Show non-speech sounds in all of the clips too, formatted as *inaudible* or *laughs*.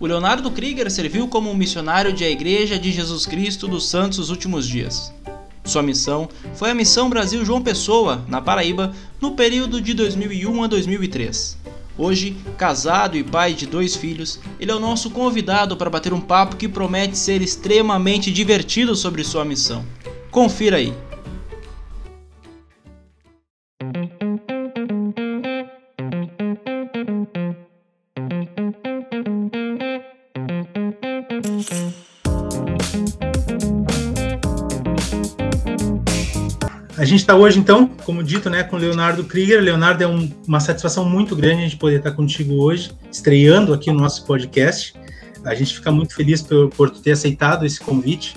O Leonardo Krieger serviu como um missionário de A Igreja de Jesus Cristo dos Santos dos Últimos Dias. Sua missão foi a Missão Brasil João Pessoa, na Paraíba, no período de 2001 a 2003. Hoje, casado e pai de dois filhos, ele é o nosso convidado para bater um papo que promete ser extremamente divertido sobre sua missão. Confira aí! Está hoje, então, como dito, né, com Leonardo Krieger. Leonardo, é um, uma satisfação muito grande a gente poder estar contigo hoje, estreando aqui o nosso podcast. A gente fica muito feliz por, por ter aceitado esse convite.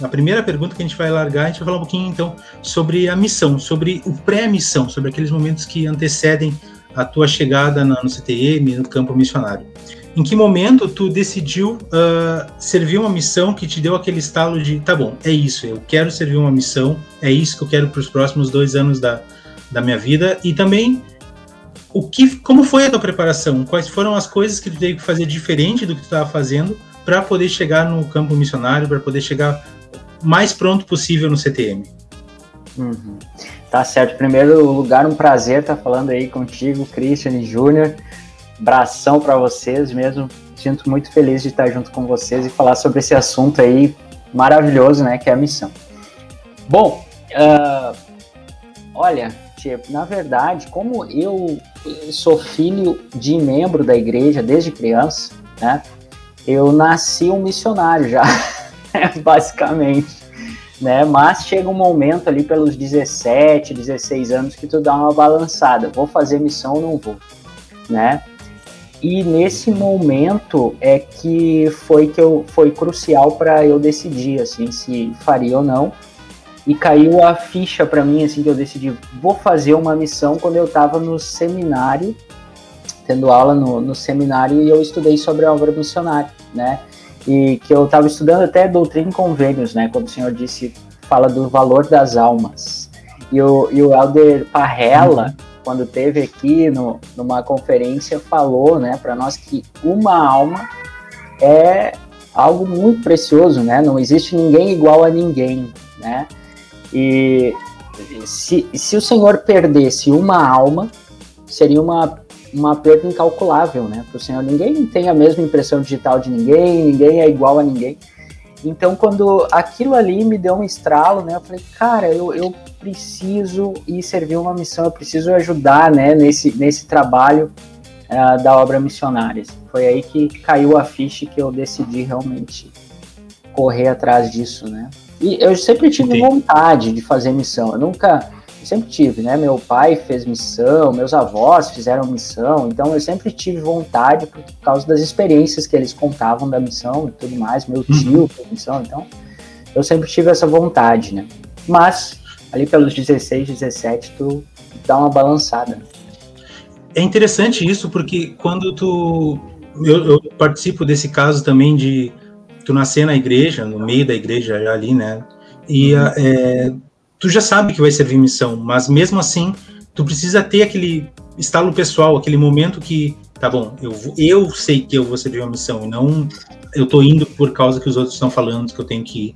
A primeira pergunta que a gente vai largar, a gente vai falar um pouquinho, então, sobre a missão, sobre o pré-missão, sobre aqueles momentos que antecedem a tua chegada no CTM, no campo missionário. Em que momento tu decidiu uh, servir uma missão que te deu aquele estalo de, tá bom, é isso, eu quero servir uma missão, é isso que eu quero para os próximos dois anos da, da minha vida e também o que, como foi a tua preparação? Quais foram as coisas que tu teve que fazer diferente do que tu estava fazendo para poder chegar no campo missionário, para poder chegar mais pronto possível no CTM? Uhum. Tá certo. Primeiro lugar, um prazer estar falando aí contigo, Christian Júnior. Abração para vocês mesmo. Sinto muito feliz de estar junto com vocês e falar sobre esse assunto aí maravilhoso, né, que é a missão. Bom, uh, olha, tipo, na verdade, como eu sou filho de membro da igreja desde criança, né, eu nasci um missionário já, *laughs* basicamente. Né? Mas chega um momento ali pelos 17, 16 anos que tu dá uma balançada, vou fazer missão ou não vou, né? E nesse momento é que foi que eu foi crucial para eu decidir assim se faria ou não. E caiu a ficha para mim assim que eu decidi vou fazer uma missão quando eu estava no seminário, tendo aula no, no seminário e eu estudei sobre a obra missionária, né? E que eu estava estudando até doutrina e convênios, né? Quando o senhor disse fala do valor das almas. E o, e o Elder Parrella, uhum quando teve aqui no, numa conferência, falou né, para nós que uma alma é algo muito precioso, né? Não existe ninguém igual a ninguém, né? E se, se o Senhor perdesse uma alma, seria uma, uma perda incalculável, né? Para o Senhor, ninguém tem a mesma impressão digital de ninguém, ninguém é igual a ninguém. Então, quando aquilo ali me deu um estralo, né? Eu falei, cara, eu, eu preciso ir servir uma missão, eu preciso ajudar, né, nesse, nesse trabalho uh, da obra missionária. Foi aí que caiu a ficha que eu decidi realmente correr atrás disso, né? E eu sempre tive Entendi. vontade de fazer missão. Eu nunca, sempre tive, né? Meu pai fez missão, meus avós fizeram missão, então eu sempre tive vontade por causa das experiências que eles contavam da missão e tudo mais. Meu uhum. tio fez missão, então eu sempre tive essa vontade, né? Mas ali pelos 16, 17, tu dá uma balançada. É interessante isso, porque quando tu. Eu, eu, participo desse caso também de tu nascer na igreja, no meio da igreja ali, né? E é, tu já sabe que vai servir missão, mas mesmo assim, tu precisa ter aquele estalo pessoal, aquele momento que, tá bom, eu, eu sei que eu vou servir uma missão, e não eu tô indo por causa que os outros estão falando que eu tenho que ir.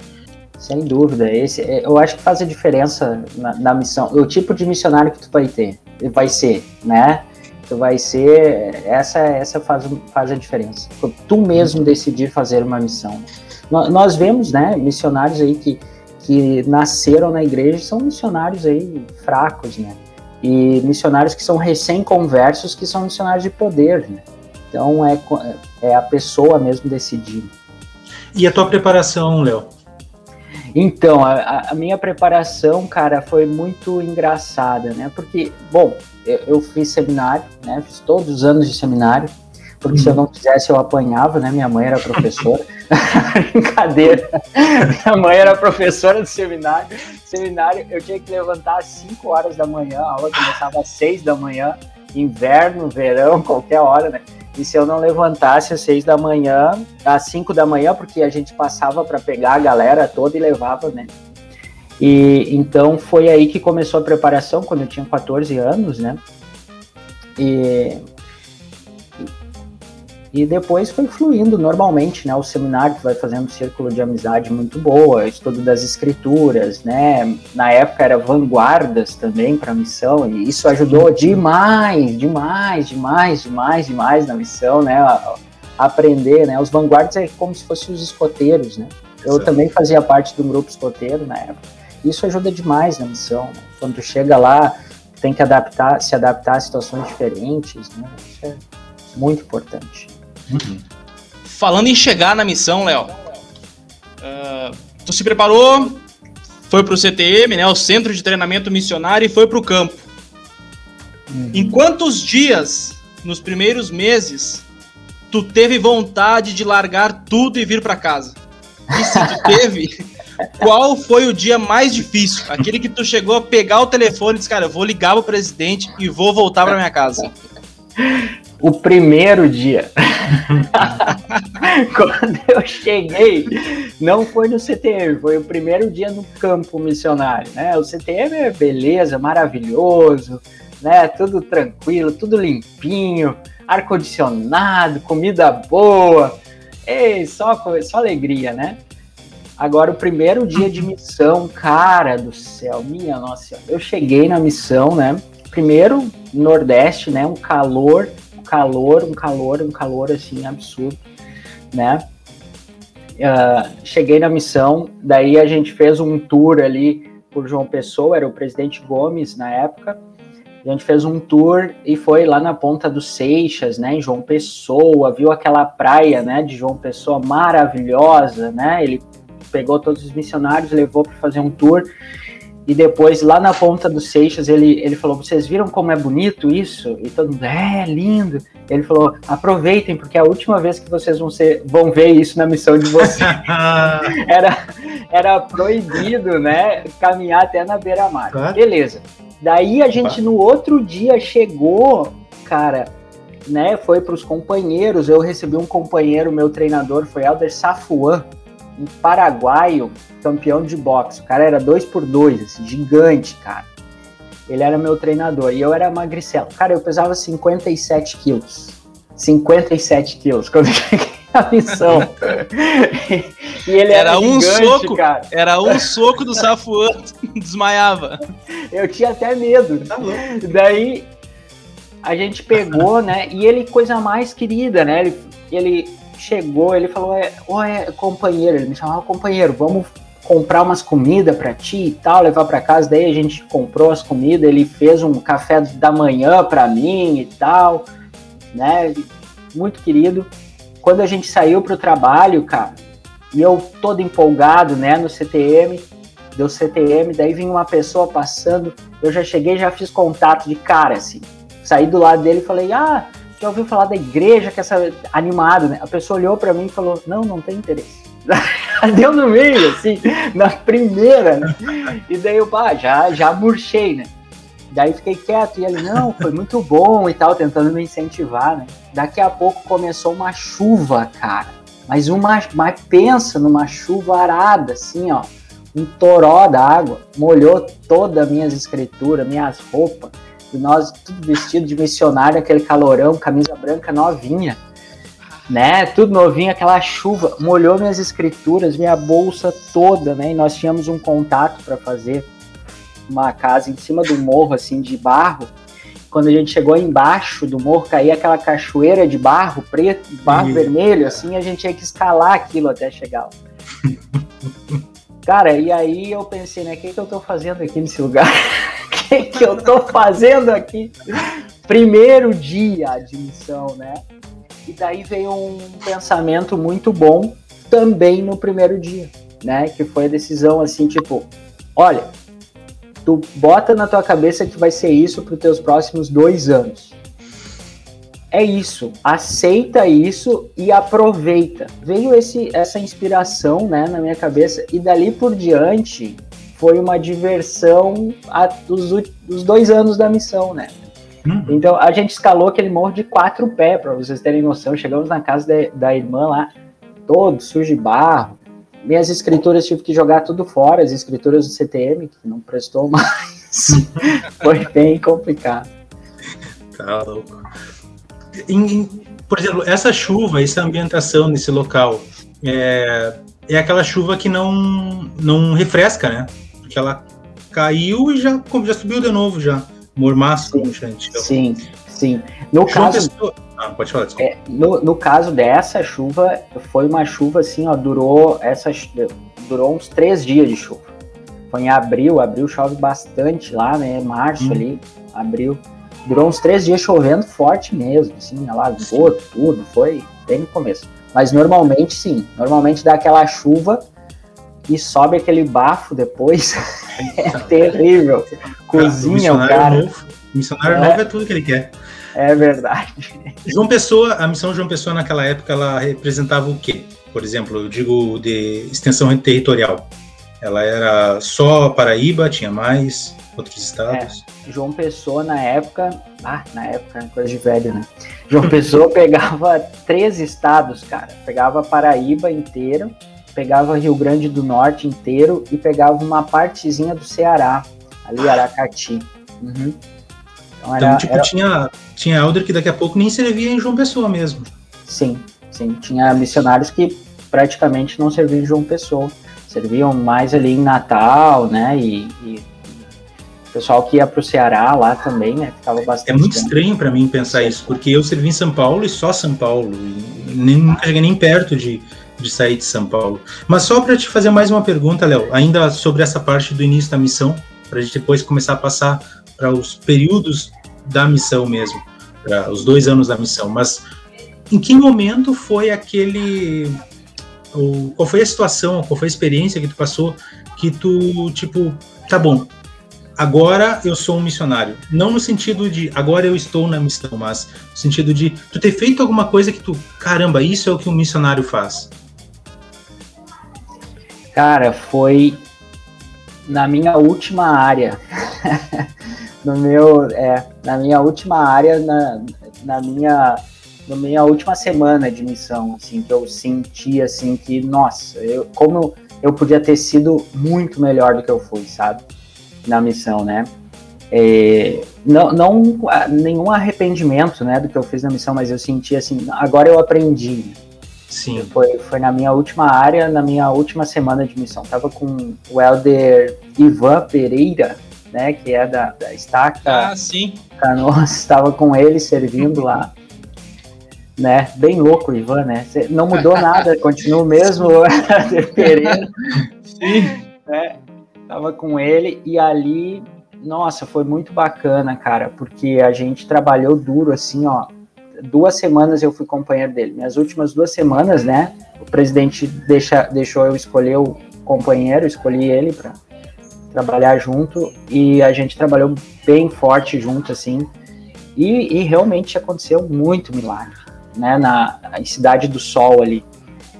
Sem dúvida, esse, é, eu acho que faz a diferença na, na, missão, o tipo de missionário que tu vai ter, vai ser, né? Tu vai ser, essa, essa faz, faz a diferença. Tu mesmo decidir fazer uma missão. Nós, nós vemos, né, missionários aí que, que nasceram na igreja são missionários aí fracos, né? E missionários que são recém-conversos que são missionários de poder, né? Então é, é a pessoa mesmo decidir. E a tua preparação, Léo? Então, a, a, minha preparação, cara, foi muito engraçada, né? Porque, bom, eu, eu fiz seminário, né? Fiz todos os anos de seminário, porque se eu não fizesse eu apanhava, né? Minha mãe era professora. *laughs* Brincadeira. Minha mãe era professora do seminário. Seminário, eu tinha que levantar às 5 horas da manhã, a aula começava às 6 da manhã, inverno, verão, qualquer hora, né? E se eu não levantasse às seis da manhã, às cinco da manhã, porque a gente passava para pegar a galera toda e levava, né? E então foi aí que começou a preparação, quando eu tinha 14 anos, né? E, E depois foi fluindo normalmente, né? O seminário que vai fazendo um círculo de amizade muito boa, estudo das escrituras, né? Na época era vanguardas também para a missão, e isso ajudou demais, demais, demais, demais, demais na missão, né? A, a aprender, né? Os vanguardas é como se fossem os escoteiros, né? Eu certo. também fazia parte do grupo escoteiro na época. Isso ajuda demais na missão, né? Quando tu chega lá, tem que adaptar, se adaptar a situações diferentes, né? Isso é muito importante. Uhum. Falando em chegar na missão, Léo, uh, tu se preparou, foi pro CTM, né, o Centro de Treinamento Missionário, e foi pro campo. Uhum. Em quantos dias, nos primeiros meses, tu teve vontade de largar tudo e vir para casa? E se tu *laughs* teve, qual foi o dia mais difícil? Aquele que tu chegou a pegar o telefone e disse, cara, eu vou ligar pro presidente e vou voltar para minha casa. *laughs* o primeiro dia. *laughs* Quando eu cheguei, não foi no CTM, foi o primeiro dia no campo missionário, né? O CTM é beleza, maravilhoso, né? Tudo tranquilo, tudo limpinho, ar condicionado, comida boa, ei, só só alegria, né? Agora, o primeiro dia de missão, cara do céu, minha nossa, eu cheguei na missão, né? Primeiro, Nordeste, né? Um calor calor, um calor, um calor assim absurdo, né? Uh, cheguei na missão, daí a gente fez um tour ali por João Pessoa, era o presidente Gomes na época. A gente fez um tour e foi lá na ponta dos Seixas, né, em João Pessoa, viu aquela praia, né, de João Pessoa maravilhosa, né? Ele pegou todos os missionários, levou para fazer um tour e depois, lá na ponta do Seixas, ele, ele falou: Vocês viram como é bonito isso? E todo mundo, é, lindo. Ele falou: Aproveitem, porque é a última vez que vocês vão, ser, vão ver isso na missão de vocês. *laughs* era, era proibido, né? Caminhar até na beira-mar. Claro. Beleza. Daí a gente, no outro dia, chegou, cara, né? Foi para os companheiros. Eu recebi um companheiro, meu treinador, foi Alder Safuan um paraguaio campeão de boxe. O cara era dois por dois, assim, gigante, cara. Ele era meu treinador e eu era magricelo. Cara, eu pesava 57 quilos. 57 quilos *laughs* quando eu cheguei na missão. e ele era, era um gigante, soco, cara. Era um soco do Safuan, *laughs* desmaiava. Eu tinha até medo. Tá Daí a gente pegou, né? E ele, coisa mais querida, né? Ele, ele chegou, ele falou, é, é companheiro, ele me chamava companheiro, vamos comprar umas comidas para ti e tal, levar para casa. Daí a gente comprou as comidas, ele fez um café da manhã para mim e tal, né? Muito querido. Quando a gente saiu pro trabalho, cara, e eu todo empolgado, né, no CTM, deu CTM, daí vinha uma pessoa passando, eu já cheguei, já fiz contato de cara, assim. Saí do lado dele e falei, ah, já ouviu falar da igreja que essa animado, né? A pessoa olhou para mim e falou: "Não, não tem interesse". *laughs* Deu no meio, assim, na primeira, né? E daí eu, pá, já, já murchei, né? Daí fiquei quieto e ele, não, foi muito bom e tal, tentando me incentivar, né? Daqui a pouco começou uma chuva, cara. Mas uma, mas pensa numa chuva arada, assim, ó. Um toró d'água. Molhou todas as minhas escrituras, minhas roupas. E nós, tudo vestido de missionário, aquele calorão, camisa branca novinha, né? Tudo novinho, aquela chuva, molhou minhas escrituras, minha bolsa toda, né? E nós tínhamos um contato para fazer uma casa em cima do morro, assim, de barro. Quando a gente chegou embaixo do morro, caía aquela cachoeira de barro preto, barro vermelho, assim, a gente tinha que escalar aquilo até chegar lá. Cara, e aí eu pensei, né, o que, que eu tô fazendo aqui nesse lugar? *laughs* que, *laughs* que eu tô fazendo aqui? Primeiro dia de missão, né? E daí veio um pensamento muito bom também no primeiro dia, né? Que foi a decisão assim, tipo, olha, tu bota na tua cabeça que vai ser isso para os teus próximos dois anos. É isso, aceita isso e aproveita. Veio esse, essa inspiração né, na minha cabeça e dali por diante foi uma diversão a, dos, dos dois anos da missão, né? Uhum. Então a gente escalou aquele morro de quatro pés, para vocês terem noção. Chegamos na casa de, da irmã lá, todo sujo de barro. Minhas escrituras tive que jogar tudo fora, as escrituras do CTM, que não prestou *laughs* mais. Foi bem complicado. Tá louco. Em, por exemplo, essa chuva, essa ambientação nesse local, é, é aquela chuva que não, não refresca, né? Porque ela caiu e já, já subiu de novo já. Mormaço, como gente. Sim, sim. No João caso, Pessoa... ah, pode falar, é, no, no caso dessa chuva, foi uma chuva assim, ó, durou essa durou uns três dias de chuva. Foi em abril, abril chove bastante lá, né? Março hum. ali, abril. Durou uns três dias chovendo forte mesmo, assim, alagou tudo, foi bem no começo. Mas normalmente sim, normalmente dá aquela chuva e sobe aquele bafo depois. *laughs* é terrível. Cozinha o cara. Novo. Missionário é. novo é tudo que ele quer. É verdade. João Pessoa, a missão João Pessoa naquela época, ela representava o quê? Por exemplo, eu digo de extensão territorial. Ela era só Paraíba, tinha mais outros estados? É, João Pessoa na época, ah, na época, é coisa de velho, né? João Pessoa *laughs* pegava três estados, cara. Pegava Paraíba inteiro, pegava Rio Grande do Norte inteiro e pegava uma partezinha do Ceará, ali Aracati. Uhum. Então, era, então tipo, era... tinha, tinha Elder que daqui a pouco nem servia em João Pessoa mesmo. Sim, sim. Tinha missionários que praticamente não serviam em João Pessoa. Serviam mais ali em Natal, né? E, e pessoal que ia para o Ceará lá também, né? Ficava bastante. É muito tempo. estranho para mim pensar isso, porque eu servi em São Paulo e só São Paulo. nem, nunca cheguei nem perto de, de sair de São Paulo. Mas só para te fazer mais uma pergunta, Léo, ainda sobre essa parte do início da missão, para a gente depois começar a passar para os períodos da missão mesmo, para os dois anos da missão. Mas em que momento foi aquele. qual foi a situação, qual foi a experiência que tu passou que tu, tipo, tá bom, agora eu sou um missionário. Não no sentido de agora eu estou na missão, mas no sentido de tu ter feito alguma coisa que tu, caramba, isso é o que um missionário faz. Cara, foi na minha última área. *laughs* no meu, é, na minha última área, na, na minha na minha última semana de missão, assim, que eu senti assim que, nossa, eu como eu podia ter sido muito melhor do que eu fui, sabe? na missão, né? É, não, não nenhum arrependimento, né, do que eu fiz na missão, mas eu senti assim, agora eu aprendi. Sim. Foi, foi na minha última área, na minha última semana de missão. Tava com o Elder Ivan Pereira, né, que é da, da Estaca ah, sim. Canoas, estava *laughs* com ele servindo lá. Né, bem louco Ivan, né? Não mudou nada, *laughs* continua o mesmo *laughs* Elder Pereira. Sim. Né? Tava com ele e ali, nossa, foi muito bacana, cara, porque a gente trabalhou duro, assim, ó. Duas semanas eu fui companheiro dele. Minhas últimas duas semanas, né? O presidente deixa, deixou eu escolher o companheiro, escolhi ele para trabalhar junto e a gente trabalhou bem forte junto, assim. E, e realmente aconteceu muito milagre, né? Na, na Cidade do Sol ali.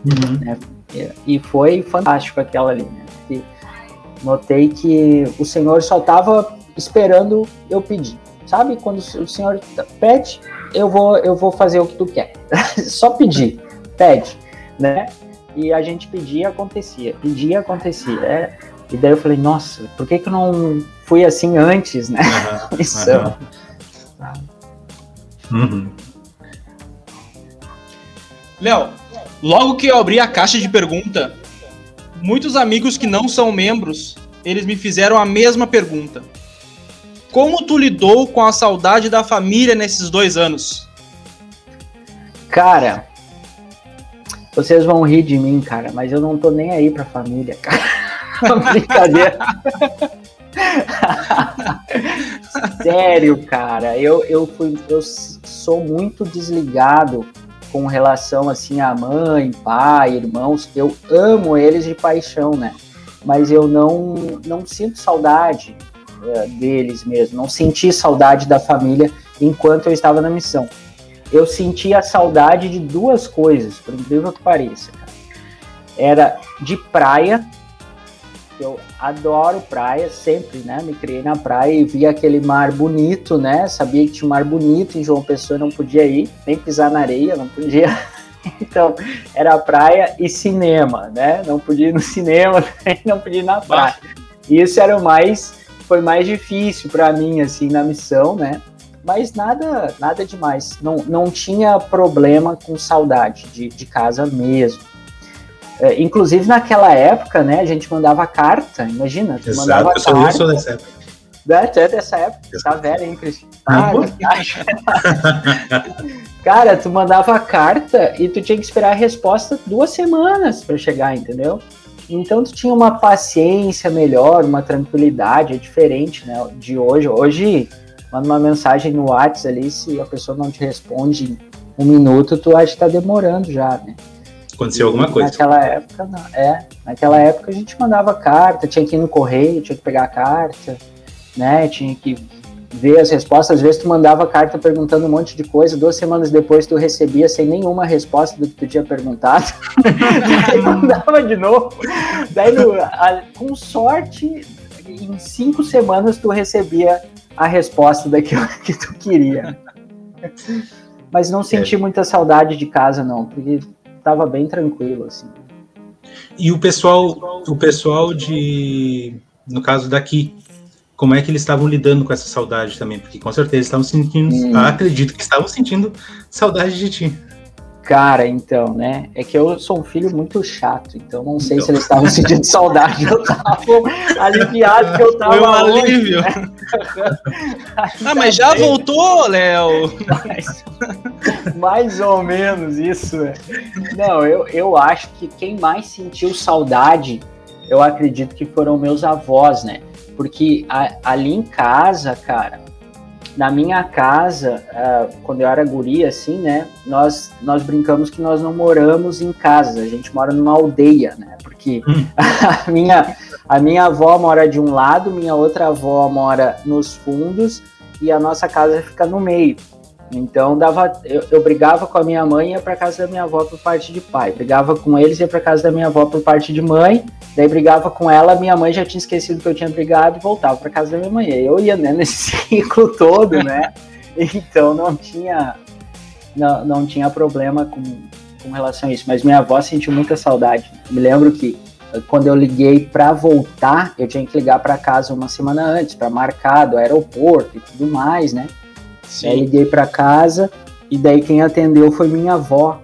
Uhum. Né? E foi fantástico aquela ali, né? notei que o Senhor só estava esperando eu pedir. Sabe? Quando o Senhor pede, eu vou, eu vou fazer o que tu quer. *laughs* só pedir, pede, né? E a gente pedia, acontecia. Pedia, acontecia. É, e daí eu falei, nossa, por que que eu não fui assim antes, né? Uhum, *laughs* Isso. Uhum. Uhum. Léo, logo que eu abri a caixa de pergunta, muitos amigos que não são membros, eles me fizeram a mesma pergunta. Como tu lidou com a saudade da família nesses dois anos? Cara, vocês vão rir de mim, cara, mas eu não tô nem aí pra família, cara. *laughs* Brincadeira. *laughs* Sério, cara, eu, eu, fui, eu sou muito desligado com relação assim a mãe, pai, irmãos, eu amo eles de paixão, né? Mas eu não não sinto saudade uh, deles mesmo, não senti saudade da família enquanto eu estava na missão. Eu senti a saudade de duas coisas, por incrível que pareça. Cara. Era de praia, eu adoro praia, sempre, né? Me criei na praia e vi aquele mar bonito, né? Sabia que tinha um mar bonito em João Pessoa, não podia ir, nem pisar na areia, não podia. *laughs* Então, era praia e cinema, né? Não podia ir no cinema, *laughs* não podia ir na praia. E isso era o mais, foi mais difícil para mim, assim, na missão, né? mas nada nada demais. Não, não tinha problema com saudade de, de casa mesmo. É, inclusive naquela época, né, a gente mandava carta, imagina, tu Exato, mandava eu carta. eu sou dessa época. Né, tu é dessa época, tá velho, hein, Cristian? Ah, Ah. Cara, tu mandava carta e tu tinha que esperar a resposta duas semanas para chegar, entendeu? Então tu tinha uma paciência melhor, uma tranquilidade, é diferente, né, de hoje. Hoje, manda uma mensagem no WhatsApp ali, se a pessoa não te responde em um minuto, tu acha que tá demorando já, né? Aconteceu alguma coisa. Naquela época, não. É, naquela época a gente mandava carta, tinha que ir no correio, tinha que pegar a carta, né? Tinha que ver as respostas. Às vezes tu mandava carta perguntando um monte de coisa, duas semanas depois tu recebia sem nenhuma resposta do que tu tinha perguntado. *laughs* Daí mandava de novo. Daí, no- a- com sorte, em cinco semanas tu recebia a resposta daquilo *laughs* que tu queria. Mas não senti muita saudade de casa, não, porque tava bem tranquilo, assim. E o pessoal, o pessoal de, no caso daqui, como é que eles estavam lidando com essa saudade também? Porque com certeza estavam sentindo, Hum. acredito que estavam sentindo saudade de ti. Cara, então, né? É que eu sou um filho muito chato, então não sei se Então. eles estavam sentindo saudade. Eu tava aliviado que eu tava Foi um longe, alívio. né? Ah, mas já bem, voltou, Léo. mas- mais ou menos isso, né? Não, eu, eu acho que quem mais sentiu saudade, eu acredito que foram meus avós, né? Porque a- ali em casa, cara, na minha casa, ah, quando eu era guria, assim, né? Nós, nós brincamos que nós não moramos em casa, a gente mora numa aldeia, né? Porque Hum. *laughs* a, minha, a minha avó mora de um lado, minha outra avó mora nos fundos e a nossa casa fica no meio. Então dava, eu, eu brigava com a minha mãe e ia para casa da minha avó por parte de pai. Brigava com eles e ia para casa da minha avó por parte de mãe. Daí brigava com ela, minha mãe já tinha esquecido que eu tinha brigado e voltava para casa da minha mãe. Eu ia né, *laughs* nesse ciclo todo, né? Então não tinha não, não tinha problema com, com relação a isso. Mas minha avó sentiu muita saudade. Me lembro que eh, quando eu liguei para voltar, eu tinha que ligar para casa uma semana antes para marcar do aeroporto e tudo mais, né? Aí liguei pra casa e daí quem atendeu foi minha avó.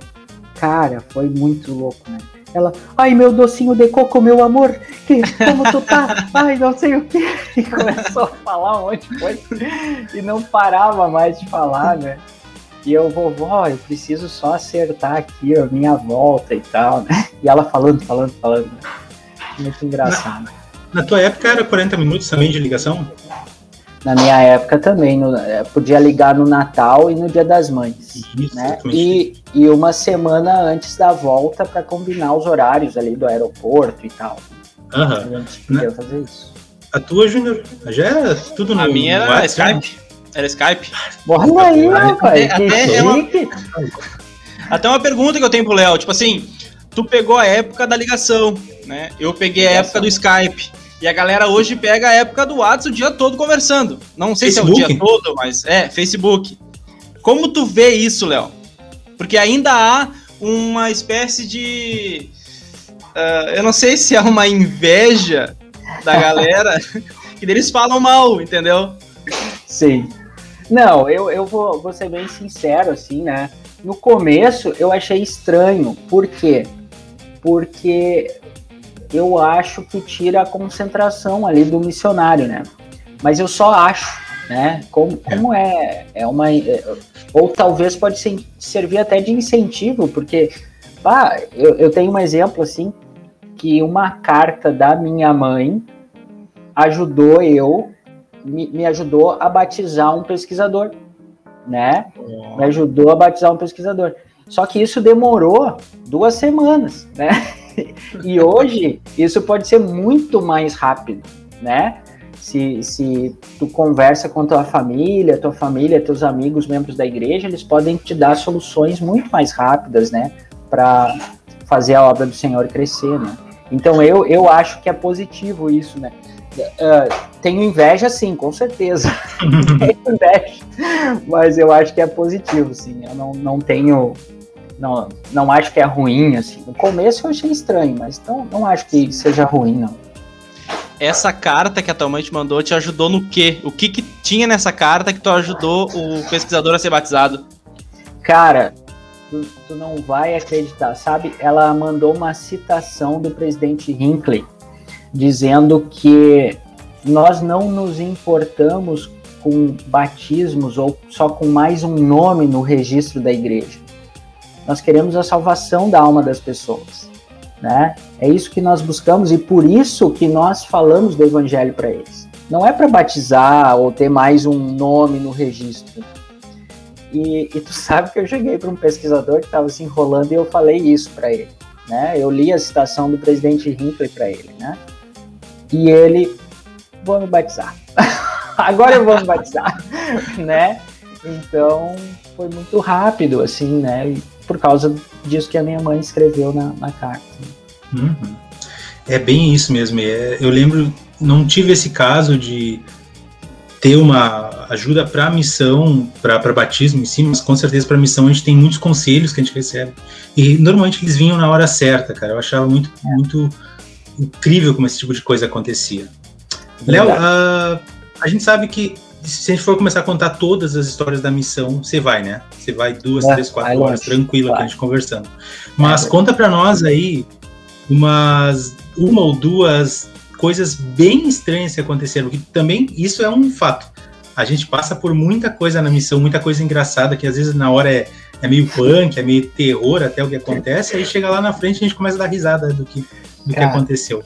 Cara, foi muito louco, né? Ela, ai meu docinho de coco, meu amor, que, como tu tá? *laughs* Ai, não sei o que. *laughs* E começou a falar um monte de coisa e não parava mais de falar, né? E eu, vovó, eu preciso só acertar aqui a minha volta e tal, né? E ela falando, falando, falando. Muito engraçado. Na tua época era 40 minutos também de ligação? Na minha época também, no- eh, podia ligar no Natal e no Dia das Mães. Isso, né? E, e uma semana antes da volta para combinar os horários ali do aeroporto e tal. Aham. A gente Né? podia fazer isso. A tua, Júnior, já era tudo no A minha no era WhatsApp, Skype. Era Skype. Olha aí, Até- rapaz, que até é uma-. Até uma pergunta que eu tenho pro Léo, tipo assim, tu pegou a época da ligação, né? Eu peguei a Ligação. época do Skype. E a galera hoje pega a época do WhatsApp o dia todo conversando. Não sei se é o Facebook? dia todo, mas é, Facebook. Como tu vê isso, Léo? Porque ainda há uma espécie de. ah, eu não sei se é uma inveja da galera, *laughs* que eles falam mal, entendeu? Sim. Não, eu, eu vou, vou ser bem sincero, assim, né? No começo eu achei estranho. Por quê? Porque eu acho que tira a concentração ali do missionário, né? Mas eu só acho, né? Como, como é, é uma. é- ou talvez pode ser, servir até de incentivo, porque, pá, eu, eu tenho um exemplo, assim, que uma carta da minha mãe ajudou eu me, me ajudou a batizar um pesquisador, né? Me ajudou a batizar um pesquisador. Só que isso demorou duas semanas, né? *laughs* *laughs* E hoje isso pode ser muito mais rápido, né? Se, se tu conversa com tua família, tua família, teus amigos, membros da igreja, eles podem te dar soluções muito mais rápidas, né? Para fazer a obra do Senhor crescer, né? Então eu, eu acho que é positivo isso, né? Ah, tenho inveja, sim, com certeza. *laughs* *laughs* tenho inveja. Mas eu acho que é positivo, sim. Eu não, não tenho. Não, não acho que é ruim, assim. No começo eu achei estranho, mas não, não acho que seja ruim, não. Essa carta que a tua mãe te mandou te ajudou no quê? O que que tinha nessa carta que tu ajudou o pesquisador a ser batizado? Cara, tu, tu não vai acreditar, sabe? Ela mandou uma citação do presidente Hinckley dizendo que nós não nos importamos com batismos ou só com mais um nome no registro da igreja. Nós queremos a salvação da alma das pessoas, né? É isso que nós buscamos e por isso que nós falamos do evangelho para eles. Não é para batizar ou ter mais um nome no registro. E, e tu sabe que eu cheguei para um pesquisador que estava se enrolando e eu falei isso para ele, né? Eu li a citação do presidente Hinckley para ele, né? E ele, vou me batizar. *laughs* Agora eu vou me batizar, *laughs* né? Então foi muito rápido, assim, né? Por causa disso que a minha mãe escreveu na, na carta. Uhum. É bem isso mesmo. É, eu lembro, não tive esse caso de ter uma ajuda para a missão, para batismo em si, mas com certeza para a missão a gente tem muitos conselhos que a gente recebe. E normalmente eles vinham na hora certa, cara. Eu achava muito, é. muito incrível como esse tipo de coisa acontecia. Léo, uh, a gente sabe que se a gente for começar a contar todas as histórias da missão, você vai, né? Você vai duas, é, três, quatro horas tranquilo aqui a gente conversando. Mas é, conta para nós aí umas uma ou duas coisas bem estranhas que aconteceram, que também isso é um fato. A gente passa por muita coisa na missão, muita coisa engraçada, que às vezes na hora é, é meio punk, é meio terror até o que acontece, aí chega lá na frente e a gente começa a dar risada do que, do que aconteceu.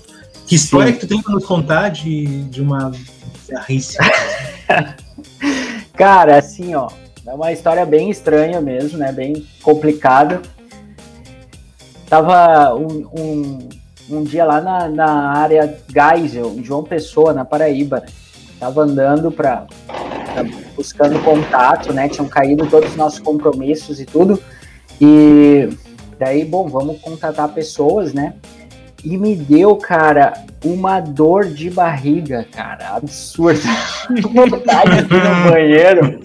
Que história Sim. que tu tem para nos contar de, de uma *laughs* *laughs* Cara, assim, ó, é uma história bem estranha mesmo, né? Bem complicada. Tava um, um, um dia lá na, na área Geisel, em João Pessoa, na Paraíba, né? Tava andando para buscando contato, né? Tinham caído todos os nossos compromissos e tudo. E daí, bom, vamos contatar pessoas, né? E me deu, cara, uma dor de barriga, cara, absurda. *laughs* vontade de ir no banheiro.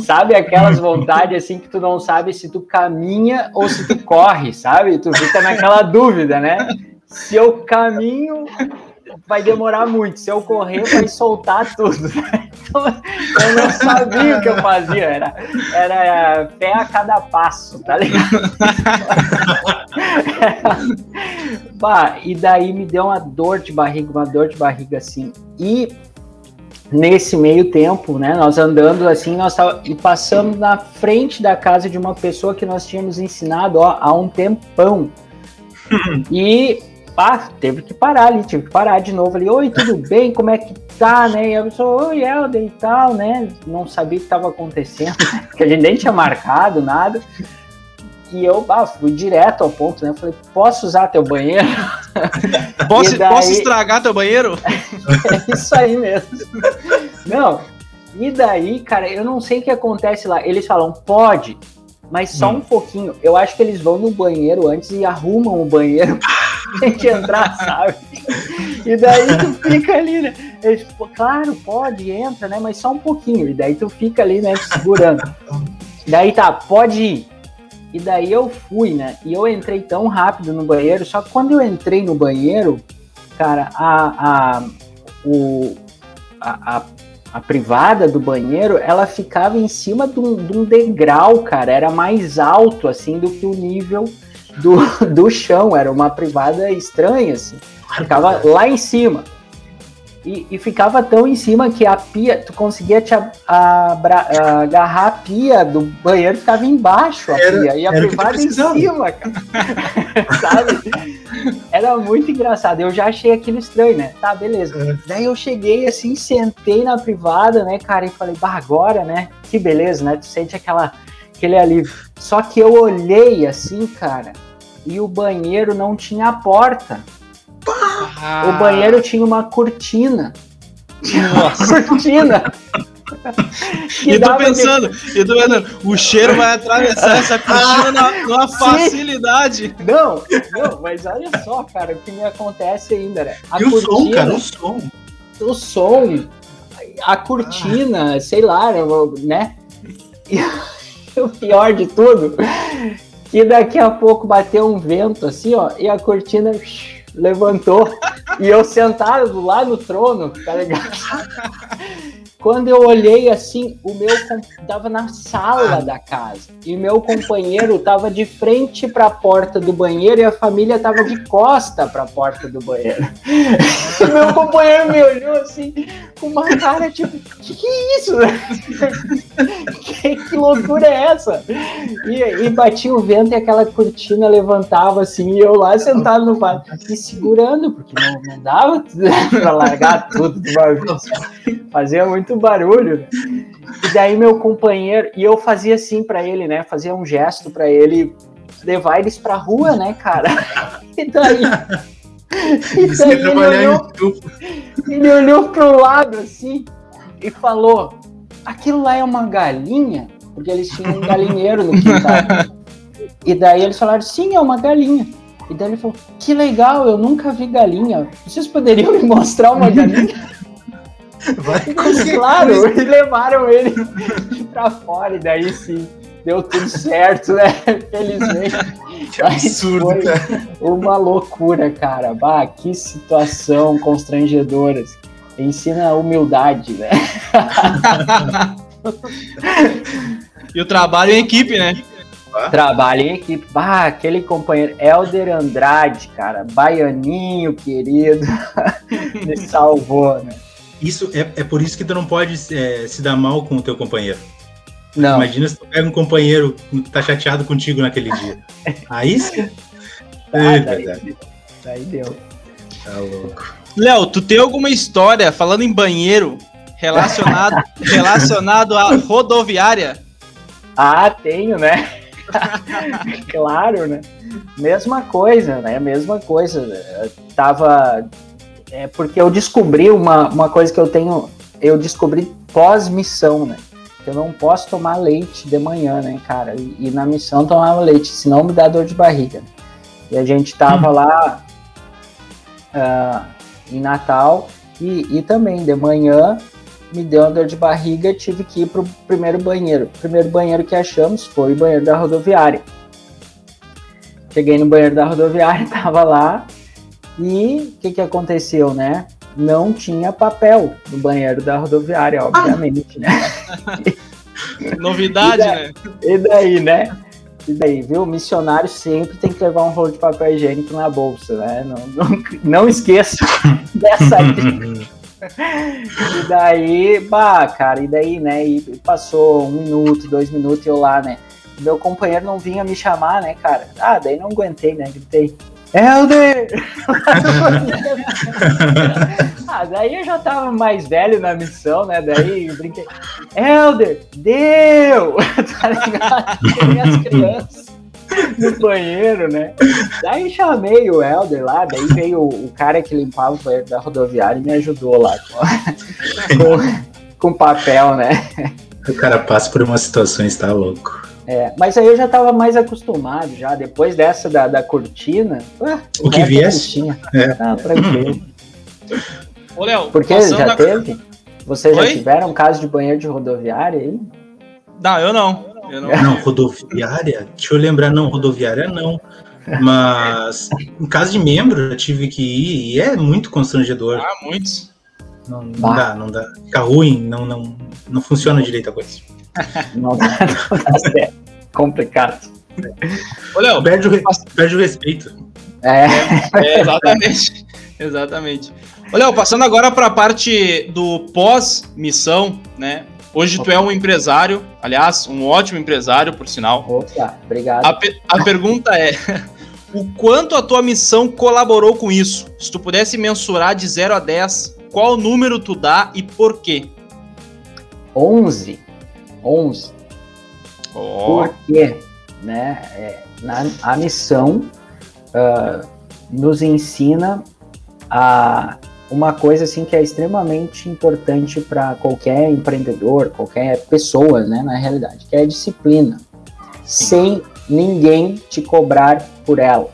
sabe aquelas vontades assim que tu não sabe se tu caminha ou se tu corre, sabe? Tu fica naquela dúvida, né? Se eu caminho, vai demorar muito. Se eu correr, vai soltar tudo. Então, eu não sabia o que eu fazia. Era, era pé a cada passo, tá ligado? *laughs* bah, e daí me deu uma dor de barriga, uma dor de barriga assim. E nesse meio tempo, né, nós andando assim, nós tava, e passamos na frente da casa de uma pessoa que nós tínhamos ensinado ó, há um tempão. *laughs* e ah, teve que parar ali, tive que parar de novo ali. Oi, tudo *laughs* bem? Como é que tá, né? E a pessoa, oi, Helder e tal, né? Não sabia o que estava acontecendo, *laughs* porque a gente nem tinha marcado nada. E eu ah, fui direto ao ponto, né? Eu falei, posso usar teu banheiro? *laughs* posso, daí... posso estragar teu banheiro? *laughs* é isso aí mesmo. Não, e daí, cara, eu não sei o que acontece lá. Eles falam, pode, mas só hum. um pouquinho. Eu acho que eles vão no banheiro antes e arrumam o banheiro pra *laughs* gente entrar, sabe? E daí tu fica ali, né? Eles, claro, pode, entra, né? Mas só um pouquinho. E daí tu fica ali, né, segurando. Daí tá, pode ir. E daí eu fui, né? E eu entrei tão rápido no banheiro, só que quando eu entrei no banheiro, cara, a, a, o, a, a, a privada do banheiro, ela ficava em cima de um, de um, degrau, cara. Era mais alto, assim, do que o nível do, *laughs* do chão. Era uma privada estranha, assim. Ficava lá em cima. E, e, ficava tão em cima que a pia, tu conseguia te agarrar a pia do banheiro, ficava embaixo a era, pia, e a privada em cima, cara. *laughs* Sabe? Era muito engraçado. Eu já achei aquilo estranho, né? Tá, beleza. É. Daí eu cheguei assim, sentei na privada, né, cara, e falei, bah, agora, né? Que beleza, né? Tu sente aquela, aquele alívio. Só que eu olhei assim, cara, e o banheiro não tinha porta. Ah. O banheiro tinha uma cortina. Nossa. cortina. *laughs* e tô pensando, de... e tô pensando, o cheiro vai atravessar essa cortina na, numa *laughs* facilidade. Não, não, mas olha só, cara, o que me acontece ainda, né? A e cortina, o som, cara, o som. O som, a cortina, ah. sei lá, né? E *laughs* o pior de tudo, que daqui a pouco bateu um vento assim, ó, e a cortina levantou e eu sentado lá no trono, tá ligado? *laughs* Quando eu olhei assim, o meu tava na sala da casa e meu companheiro tava de frente para a porta do banheiro e a família tava de costa para a porta do banheiro. E meu companheiro me olhou assim com uma cara tipo, que que é isso? *laughs* que, que loucura é essa? E, e batia o vento e aquela cortina levantava assim, e eu lá sentado no vaso, me segurando, porque não, não dava *laughs* para largar tudo de uma vez. Fazia muito barulho. Né? E daí meu companheiro, e eu fazia assim para ele, né? Fazia um gesto para ele levar eles pra rua, né, cara? *laughs* E daí. E daí ele olhou, ele olhou pro lado assim e falou: aquilo lá é uma galinha? Porque eles tinham um galinheiro no quintal. E daí eles falaram: sim, é uma galinha. E daí ele falou: que legal, eu nunca vi galinha. Vocês poderiam me mostrar uma galinha? *laughs* Vai, *laughs* claro, e levaram ele *laughs* pra fora, e daí sim, deu tudo certo, né? *laughs* Felizmente. Que absurdo, cara. Uma loucura, cara. Bah, que situação constrangedora. Ensina a humildade, né? e o trabalho em equipe, né? Trabalho em equipe. Bah, aquele companheiro, Elder Andrade, cara, baianinho querido, me salvou, né? Isso é, é por isso que tu não pode é, se dar mal com o teu companheiro. Não. Imagina se tu pega um companheiro que tá chateado contigo naquele dia. *laughs* Aí sim. Ah, é daí, verdade. Daí deu. Tá louco. Léo, tu tem alguma história falando em banheiro relacionado *laughs* relacionado à rodoviária? Ah, tenho, né? *laughs* claro, né? Mesma coisa, né? Mesma coisa. Eu tava é porque eu descobri uma, uma coisa que eu tenho, eu descobri pós-missão, né? Eu não posso tomar leite de manhã, né, cara? E, e, na missão tomava leite, senão me dá dor de barriga. E a gente tava hum. lá uh, em Natal e, e também de manhã me deu uma dor de barriga, tive que ir pro primeiro banheiro. O primeiro banheiro que achamos foi o banheiro da rodoviária. Cheguei no banheiro da rodoviária, *laughs* tava lá, e o que, que aconteceu, né? Não tinha papel no banheiro da rodoviária, obviamente, né? *laughs* Novidade, e daí, né? E daí, né? E daí, viu? O missionário sempre tem que levar um rolo de papel higiênico na bolsa, né? Não, não, não esqueça *laughs* dessa e daí, bah, cara, e daí, né? E passou um minuto, dois minutos e eu lá, né? Meu companheiro não vinha me chamar, né, cara? Ah, daí não aguentei, né? Gritei. Helder! *laughs* ah, daí eu já tava mais velho na missão, né? Daí eu brinquei. Helder, deu! *laughs* tá ligado? Tem as crianças no banheiro, né? Daí chamei o Helder lá, daí veio o, o cara que limpava o banheiro da rodoviária e me ajudou lá com, *laughs* com, com papel, né? O cara passa por umas situações, tá louco. É, mas aí eu já estava mais acostumado já, depois dessa da, da cortina. Ah, o que viesse? É. Ah, tranquilo. Ô, Léo, Porque já da... teve? Vocês Oi? já tiveram caso de banheiro de rodoviária aí? Não, eu não. Eu não. não, rodoviária? Deixa eu lembrar, não, rodoviária não. Mas em caso de membro, eu tive que ir e é muito constrangedor. Ah, muitos. Não, não dá, não dá. Fica ruim, não, não, não funciona direito a coisa. Não dá, não dá certo. Complicado. Ô, Léo, perde, o, perde o respeito. É. é exatamente. exatamente. Ô, Léo, passando agora para a parte do pós-missão, né? Hoje Opa. tu é um empresário, aliás, um ótimo empresário, por sinal. Opa, obrigado. A, a pergunta é: *laughs* o quanto a tua missão colaborou com isso? Se tu pudesse mensurar de 0 a 10, qual número tu dá e por quê? 11. 11. Oh. Porque né, é, na, a missão uh, nos ensina a uma coisa assim que é extremamente importante para qualquer empreendedor, qualquer pessoa, né, na realidade, que é a disciplina, Sim. sem ninguém te cobrar por ela.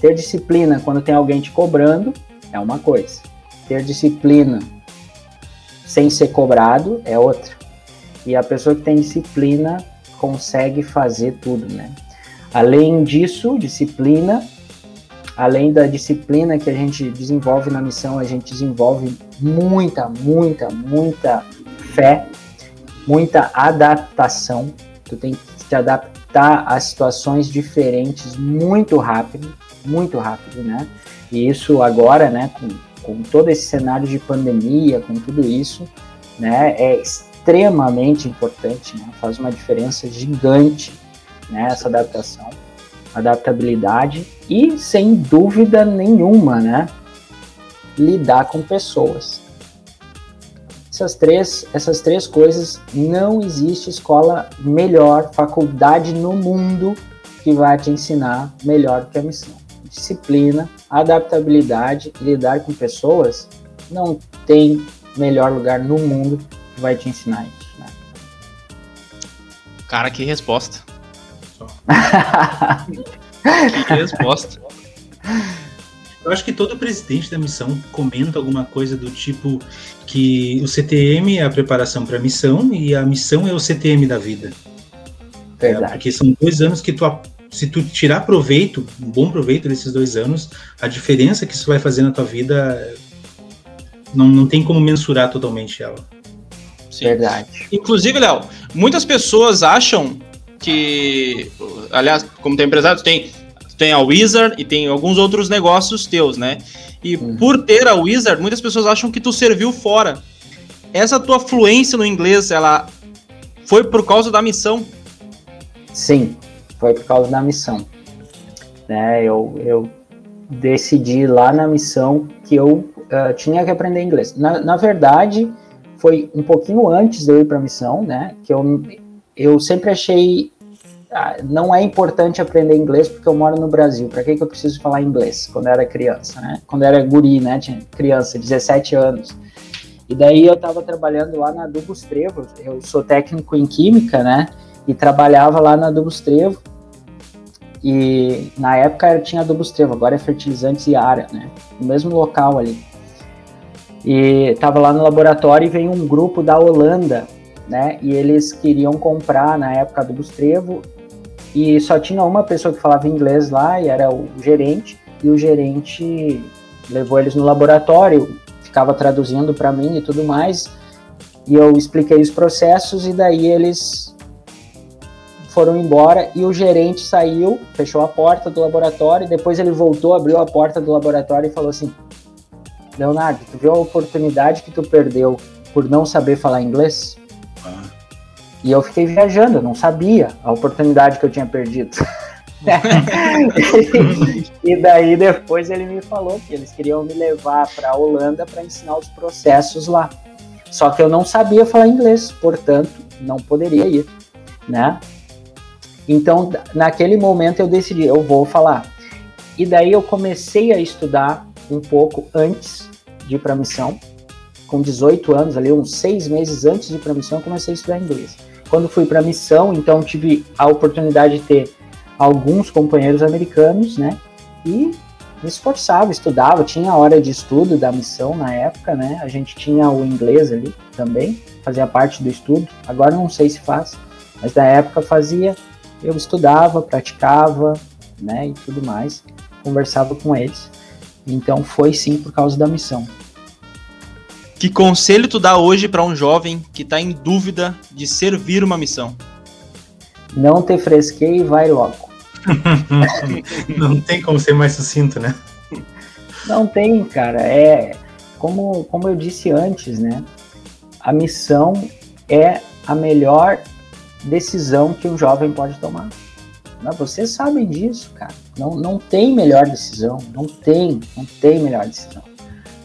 Ter disciplina quando tem alguém te cobrando é uma coisa. Ter disciplina sem ser cobrado é outra. E a pessoa que tem disciplina consegue fazer tudo, né? Além disso, disciplina, além da disciplina que a gente desenvolve na missão, a gente desenvolve muita, muita, muita fé, muita adaptação. Tu tem que te adaptar a situações diferentes muito rápido, muito rápido, né? E isso agora, né, com, com todo esse cenário de pandemia, com tudo isso, né, é extremamente importante, né? Faz uma diferença gigante, né, essa adaptação, adaptabilidade e sem dúvida nenhuma, né, lidar com pessoas. Essas três, essas três coisas, não existe escola melhor, faculdade no mundo que vai te ensinar melhor que a missão. Disciplina, adaptabilidade, lidar com pessoas, não tem melhor lugar no mundo vai te ensinar isso. Né? Cara, que resposta. que resposta. Eu acho que todo presidente da missão comenta alguma coisa do tipo que o CTM é a preparação para a missão e a missão é o CTM da vida. É, porque são dois anos que tu, se tu tirar proveito, um bom proveito desses dois anos, a diferença que isso vai fazer na tua vida não, não tem como mensurar totalmente ela. Sim. Verdade. Inclusive, Léo, muitas pessoas acham que, aliás, como tem empresário, tem tem a Wizard e tem alguns outros negócios teus, né? E uhum. por ter a Wizard, muitas pessoas acham que tu serviu fora. Essa tua fluência no inglês, ela foi por causa da missão? Sim, foi por causa da missão. Né, eu, eu decidi lá na missão que eu uh, tinha que aprender inglês. Na, na verdade, foi um pouquinho antes de eu ir para a missão, né? Que eu, eu sempre achei ah, não é importante aprender inglês porque eu moro no Brasil. Para que, que eu preciso falar inglês quando eu era criança, né? Quando eu era guri, né? Tinha criança, 17 anos. E daí eu estava trabalhando lá na Dubos Trevo. Eu sou técnico em química, né? E trabalhava lá na Dubos Trevo. E na época tinha Dubos Trevo, agora é Fertilizantes e Ara, né? No mesmo local ali. E estava lá no laboratório e veio um grupo da Holanda né? E eles queriam comprar na época do Bustrevo. E só tinha uma pessoa que falava inglês lá, e era o gerente, e o gerente levou eles no laboratório, ficava traduzindo para mim e tudo mais, e eu expliquei os processos, e daí eles foram embora, e o gerente saiu, fechou a porta do laboratório, depois ele voltou, abriu a porta do laboratório e falou assim, Leonardo, tu viu a oportunidade que tu perdeu por não saber falar inglês? E eu fiquei viajando, eu não sabia a oportunidade que eu tinha perdido. *laughs* e daí depois ele me falou que eles queriam me levar para a Holanda para ensinar os processos lá. Só que eu não sabia falar inglês, portanto, não poderia ir, né? Então, naquele momento eu decidi, eu vou falar. E daí eu comecei a estudar um pouco antes de ir para a missão. Com 18 anos, ali uns seis meses antes de ir para a missão, comecei a estudar inglês. Quando fui para a missão, então tive a oportunidade de ter alguns companheiros americanos, né? E me esforçava, estudava, tinha a hora de estudo da missão na época, né? A gente tinha o inglês ali também, fazia parte do estudo. Agora não sei se faz, mas na época fazia. Eu estudava, praticava, né? E tudo mais, conversava com eles. Então foi sim por causa da missão. Que conselho tu dá hoje para um jovem que está em dúvida de servir uma missão? Não te fresqueie e vai logo. *laughs* Não tem como ser mais sucinto, né? Não tem, cara. É como, como eu disse antes, né? A missão é a melhor decisão que um jovem pode tomar. Mas vocês sabem disso, cara. Não, não tem melhor decisão. Não tem, não tem melhor decisão,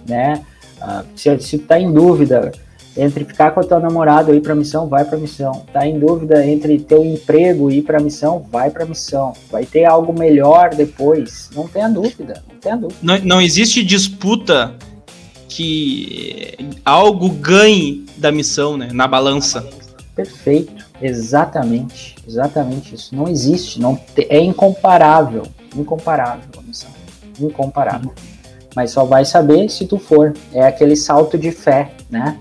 né? Ah, se, se tá em dúvida entre ficar com a tua namorada e ir para missão, vai para missão. Tá em dúvida entre ter um emprego e ir para missão, vai para missão. Vai ter algo melhor depois. Não tenha dúvida, não tenha dúvida. Não, não existe disputa que algo ganhe da missão, né, na balança. Perfeito, exatamente, exatamente isso. Não existe, não é incomparável, incomparável a missão, incomparável mas só vai saber se tu for. É aquele salto de fé, né?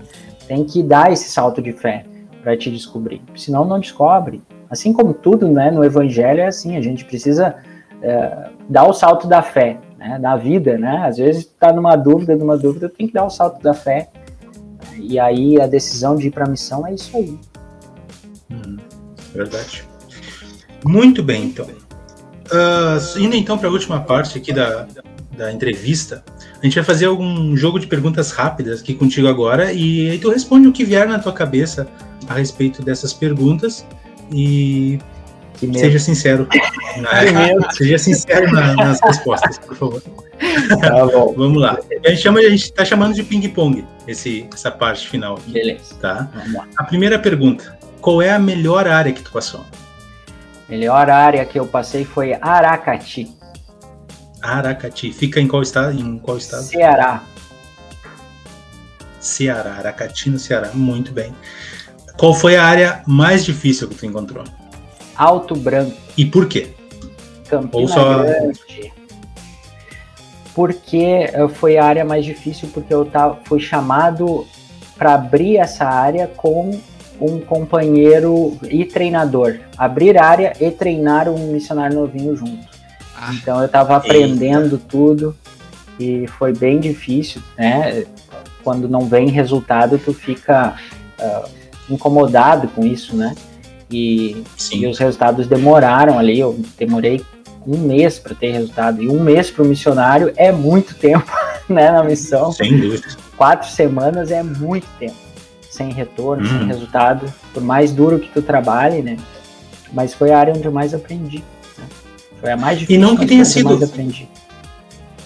Tem que dar esse salto de fé para te descobrir, senão não descobre. Assim como tudo, né, no evangelho é assim, a gente precisa é, dar o salto da fé, né, da vida, né? Às vezes tá numa dúvida, numa dúvida, tem que dar o salto da fé E aí a decisão de ir para a missão é isso aí. Hum, verdade. Muito bem, então. Uh, indo então para a última parte aqui da, da entrevista, a gente vai fazer algum jogo de perguntas rápidas aqui contigo agora e aí tu responde o que vier na tua cabeça a respeito dessas perguntas e seja sincero. Né? *laughs* seja sincero na, nas respostas, por favor. Tá bom. *laughs* Vamos lá. A gente chama, a gente está chamando de ping-pong essa parte final. Aqui, Beleza. Tá? A primeira pergunta: qual é a melhor área que tu passou? Melhor área que eu passei foi Aracati. Aracati. Fica em qual estado? Em qual estado? Ceará. Ceará, Aracati no Ceará. Muito bem. Qual foi a área mais difícil que tu encontrou? Alto Branco. E por quê? Campina Ou só... Grande. Porque eh, foi a área mais difícil porque eu tava, fui chamado para abrir essa área com um companheiro e treinador. Abrir área e treinar um missionário novinho junto. Ah, então eu estava aprendendo eita. tudo e foi bem difícil, né? Quando não vem resultado, tu fica uh, incomodado com isso, né? E, e, os resultados demoraram ali. Eu demorei um mês para ter resultado e um mês para o missionário é muito tempo, *laughs* né? Na missão. Sem dúvida. Quatro semanas é muito tempo sem retorno, hum. sem resultado, por mais duro que tu trabalhe, né? Mas foi a área onde eu mais aprendi. Né? Foi a mais difícil. E não que tenha sido. Mais aprendi.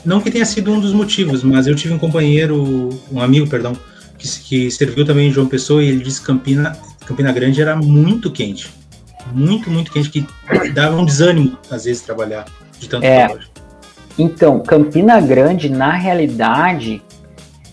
Não que tenha sido um dos motivos, mas eu tive um companheiro, um amigo, perdão, que, que serviu também em João Pessoa e ele disse que Campina, Campina Grande era muito quente. Muito, muito quente, que dava um desânimo, às vezes, trabalhar de tanto é, calor. Então, Campina Grande, na realidade,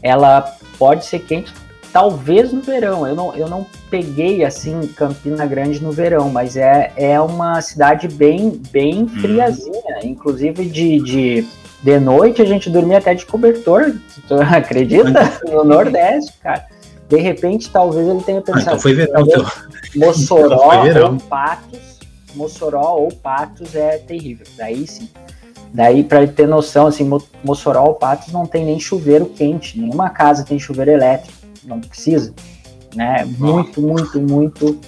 ela pode ser quente Talvez no verão. Eu não, eu não peguei assim Campina Grande no verão, mas é, é uma cidade bem, bem uhum. friazinha. Hum. Inclusive de, de, de noite a gente dormia até de cobertor. Tu *laughs* acredita? No Nordeste, cara. De repente, talvez ele tenha pensado. Ah, então foi verão, então. Mossoró então verão. ou Patos. Mossoró ou Patos é terrível. Daí sim. Daí, para ter noção, assim, Mossoró ou Patos não tem nem chuveiro quente, nenhuma casa tem chuveiro elétrico não precisa, né? Muito, muito, muito,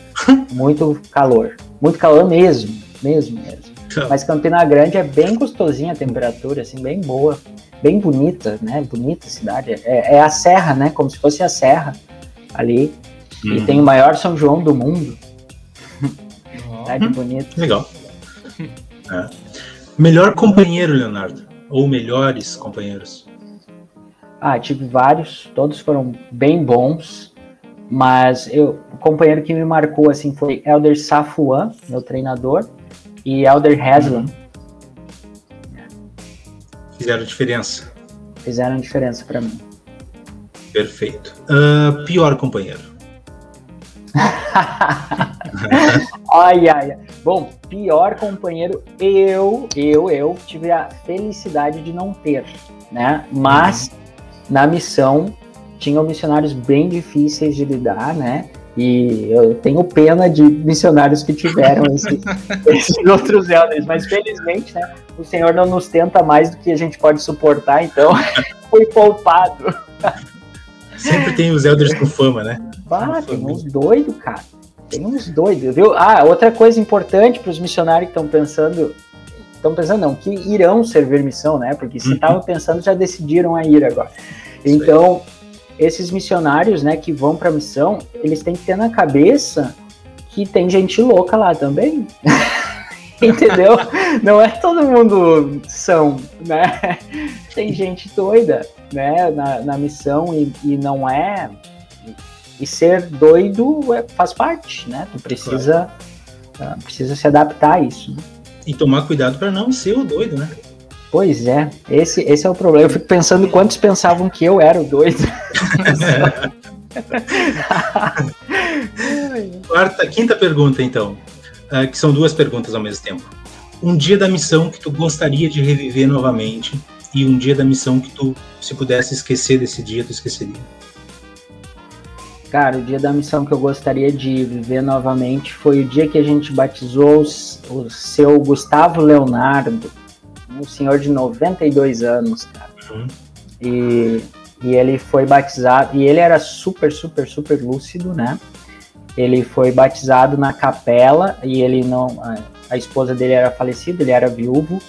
muito calor. Muito calor mesmo, mesmo, mesmo. Mas Campina Grande é bem gostosinha a temperatura, assim, bem boa, bem bonita, né? Bonita a cidade. É, é a serra, né? Como se fosse a serra ali. Uhum. E tem o maior São João do mundo. Cidade bonita. Legal. É. Melhor companheiro, Leonardo? Ou melhores companheiros? Ah, tive vários, todos foram bem bons, mas eu, o companheiro que me marcou assim foi Elder Safuan, meu treinador, e Elder Haslam. Fizeram diferença. Fizeram diferença para mim. Perfeito. Uh, pior companheiro. *laughs* ai, ai. Bom, pior companheiro, eu, eu, eu tive a felicidade de não ter, né? Mas uhum na missão tinham missionários bem difíceis de lidar, né? E eu tenho pena de missionários que tiveram esse, *laughs* esses outros elders, mas felizmente, né, o Senhor não nos tenta mais do que a gente pode suportar, então *laughs* fui poupado. Sempre tem os elders com fama, né? Ah, tem uns doidos, cara. Tem uns doidos, viu? Ah, outra coisa importante para os missionários que estão pensando, estão pensando não, que irão servir missão, né? Porque se estavam uhum. pensando, já decidiram a ir agora. Então, esses missionários, né, que vão para a missão, eles têm que ter na cabeça que tem gente louca lá também. *laughs* Entendeu? *laughs* Não é todo mundo são, né? Tem gente doida, né, na, na missão e, e não é. E ser doido é, faz parte, né? Tu precisa, claro. uh, precisa se adaptar a isso. Né? E tomar cuidado para não ser o doido, né? Pois é, esse, esse é o problema. Eu fico pensando quantos pensavam que eu era o doido. *laughs* Quarta, quinta pergunta, então, uh, que são duas perguntas ao mesmo tempo. Um dia da missão que tu gostaria de reviver novamente e um dia da missão que tu, se pudesse esquecer desse dia, tu esqueceria. Cara, o dia da missão que eu gostaria de viver novamente foi o dia que a gente batizou o seu Gustavo Leonardo um senhor de 92 anos, cara. Uhum. E E ele foi batizado, e ele era super, super, super lúcido, né? Ele foi batizado na capela e ele não. A, a esposa dele era falecida, ele era viúvo.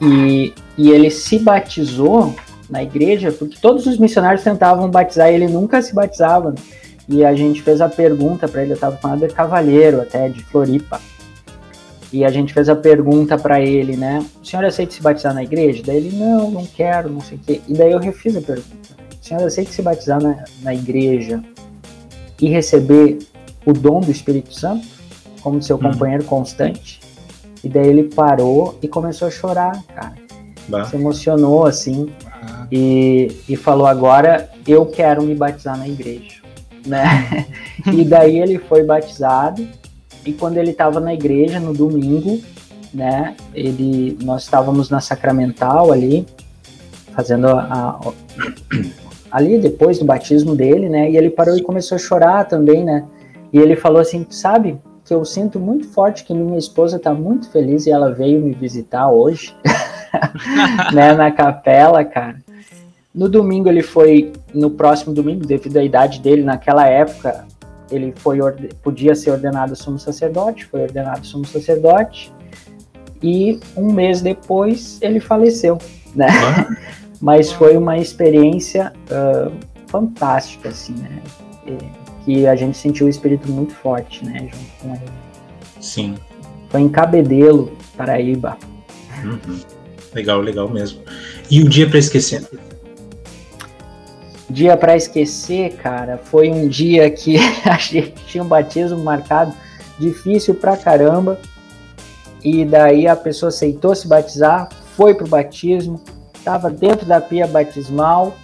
E, e ele se batizou na igreja porque todos os missionários tentavam batizar e ele nunca se batizava. E a gente fez a pergunta para ele, eu estava com a Cavalheiro, até de Floripa. E a gente fez a pergunta para ele, né? O senhor aceita se batizar na igreja? Daí ele, não, não quero, não sei o quê. E daí eu refiz a pergunta. O senhor aceita se batizar na, na igreja e receber o dom do Espírito Santo como seu uhum. companheiro constante? E daí ele parou e começou a chorar, cara. Bah. Se emocionou, assim. E, e falou, agora eu quero me batizar na igreja. Né? *laughs* e daí ele foi batizado e quando ele estava na igreja no domingo, né, ele, nós estávamos na Sacramental ali, fazendo a, a, ali depois do batismo dele, né, e ele parou e começou a chorar também, né, e ele falou assim, sabe, que eu sinto muito forte que minha esposa está muito feliz e ela veio me visitar hoje, *laughs* né, na capela, cara. No domingo ele foi, no próximo domingo, devido à idade dele, naquela época, ele foi podia ser ordenado sumo sacerdote, foi ordenado sumo sacerdote e um mês depois ele faleceu, né? Ah. *laughs* Mas foi uma experiência uh, fantástica, assim, né? que a gente sentiu o espírito muito forte, né, junto com ele. Sim. Foi em Cabedelo, Paraíba. Uhum. Legal, legal mesmo. E o dia para esquecer? Dia para esquecer, cara, foi um dia que *laughs* a gente tinha um batismo marcado, difícil pra caramba. E daí a pessoa aceitou se batizar, foi pro batismo, estava dentro da pia batismal.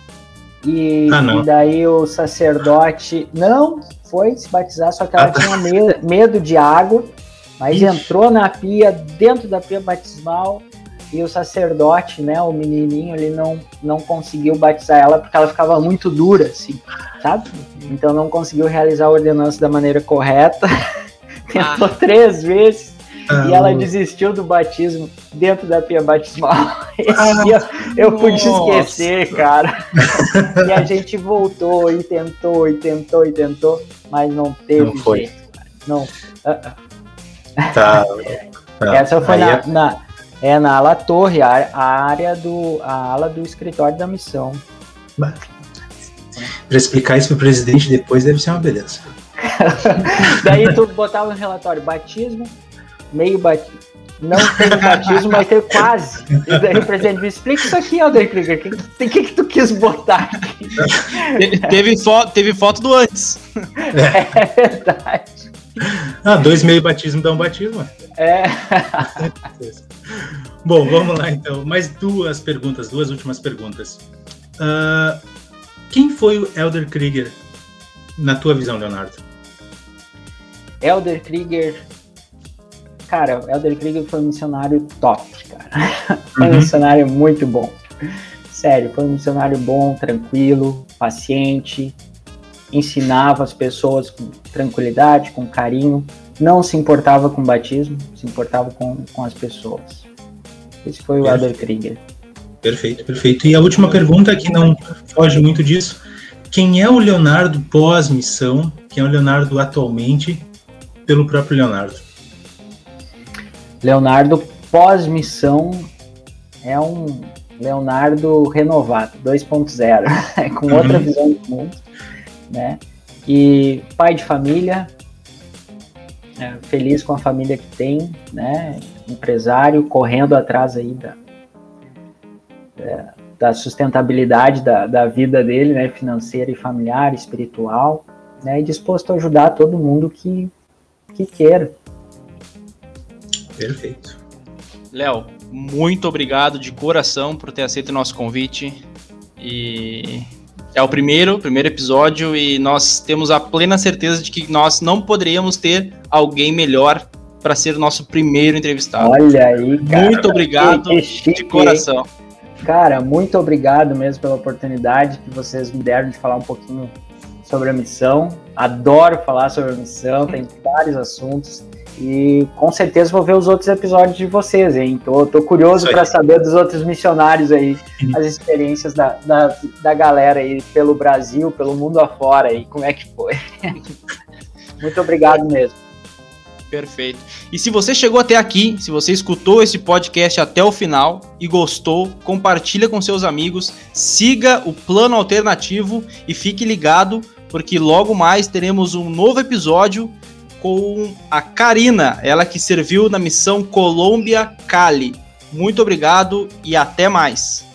E, ah, e, daí o sacerdote não foi se batizar, só que ela ah, tá. tinha medo, medo de água, mas Ixi. entrou na pia, dentro da pia batismal, e o sacerdote, né, o menininho, ele não, não conseguiu batizar ela porque ela ficava muito dura, assim, sabe? Então não conseguiu realizar a ordenança da maneira correta. *laughs* Tentou ah. três vezes ah. e ela desistiu do batismo dentro da pia batismal. *laughs* Ah, dia eu pude esquecer, cara. e a gente voltou e tentou e tentou e tentou, mas não teve não foi. jeito. Cara. Não. Uh -uh. Tá. *laughs* tá. Essa foi na, é... na é na ala torre, a, a área do. a ala do escritório da missão. Para explicar isso pro presidente depois deve ser uma beleza. *laughs* Daí tu botava no relatório batismo, meio batismo. Não teve batismo, mas teve quase. E daí o presidente me explica isso aqui, Alder Krieger. O que, que, que, tu quis botar aqui? Teve, teve, fo teve foto do antes. É, *laughs* é verdade. Ah, dois meio batismo dá um batismo. É. *laughs* Bom, vamos lá então. Mais duas perguntas, duas últimas perguntas. Uh, quem foi o Elder Krieger na tua visão, Leonardo? Elder Krieger. Cara, Elder Krieger foi um missionário top, cara. *laughs* Foi um uhum. missionário muito bom. Sério, foi um missionário bom, tranquilo, paciente, ensinava as pessoas com tranquilidade, com carinho, não se importava com o batismo, se importava com, com as pessoas. Esse foi o Adolf Krieger. Perfeito, perfeito. E a última pergunta, que não foge muito disso: quem é o Leonardo pós-missão? Quem é o Leonardo atualmente, pelo próprio Leonardo? Leonardo pós-missão é um Leonardo renovado, 2.0, *laughs* com outra uhum. visão do mundo, né? E pai de família, é, feliz com a família que tem, né? Empresário, correndo atrás aí da, é, da sustentabilidade da, da vida dele, né? Financeira e familiar, espiritual, né? E disposto a ajudar todo mundo que, que queira. Perfeito. Léo, muito obrigado de coração por ter aceito o nosso convite. E é o primeiro, primeiro episódio e nós temos a plena certeza de que nós não poderíamos ter alguém melhor para ser o nosso primeiro entrevistado. Olha aí, cara. Muito obrigado que, que de coração. Cara, muito obrigado mesmo pela oportunidade que vocês me deram de falar um pouquinho sobre a missão. Adoro falar sobre a missão, tem vários assuntos E com certeza vou ver os outros episódios de vocês, hein? Tô, tô curioso para saber dos outros missionários aí, as experiências da, da, da galera aí pelo Brasil, pelo mundo afora aí, como é que foi. *laughs* Muito obrigado mesmo. Perfeito. E se você chegou até aqui, se você escutou esse podcast até o final e gostou, compartilha com seus amigos, siga o plano alternativo e fique ligado, porque logo mais teremos um novo episódio com a Karina, ela que serviu na missão Colômbia Cali. Muito obrigado e até mais.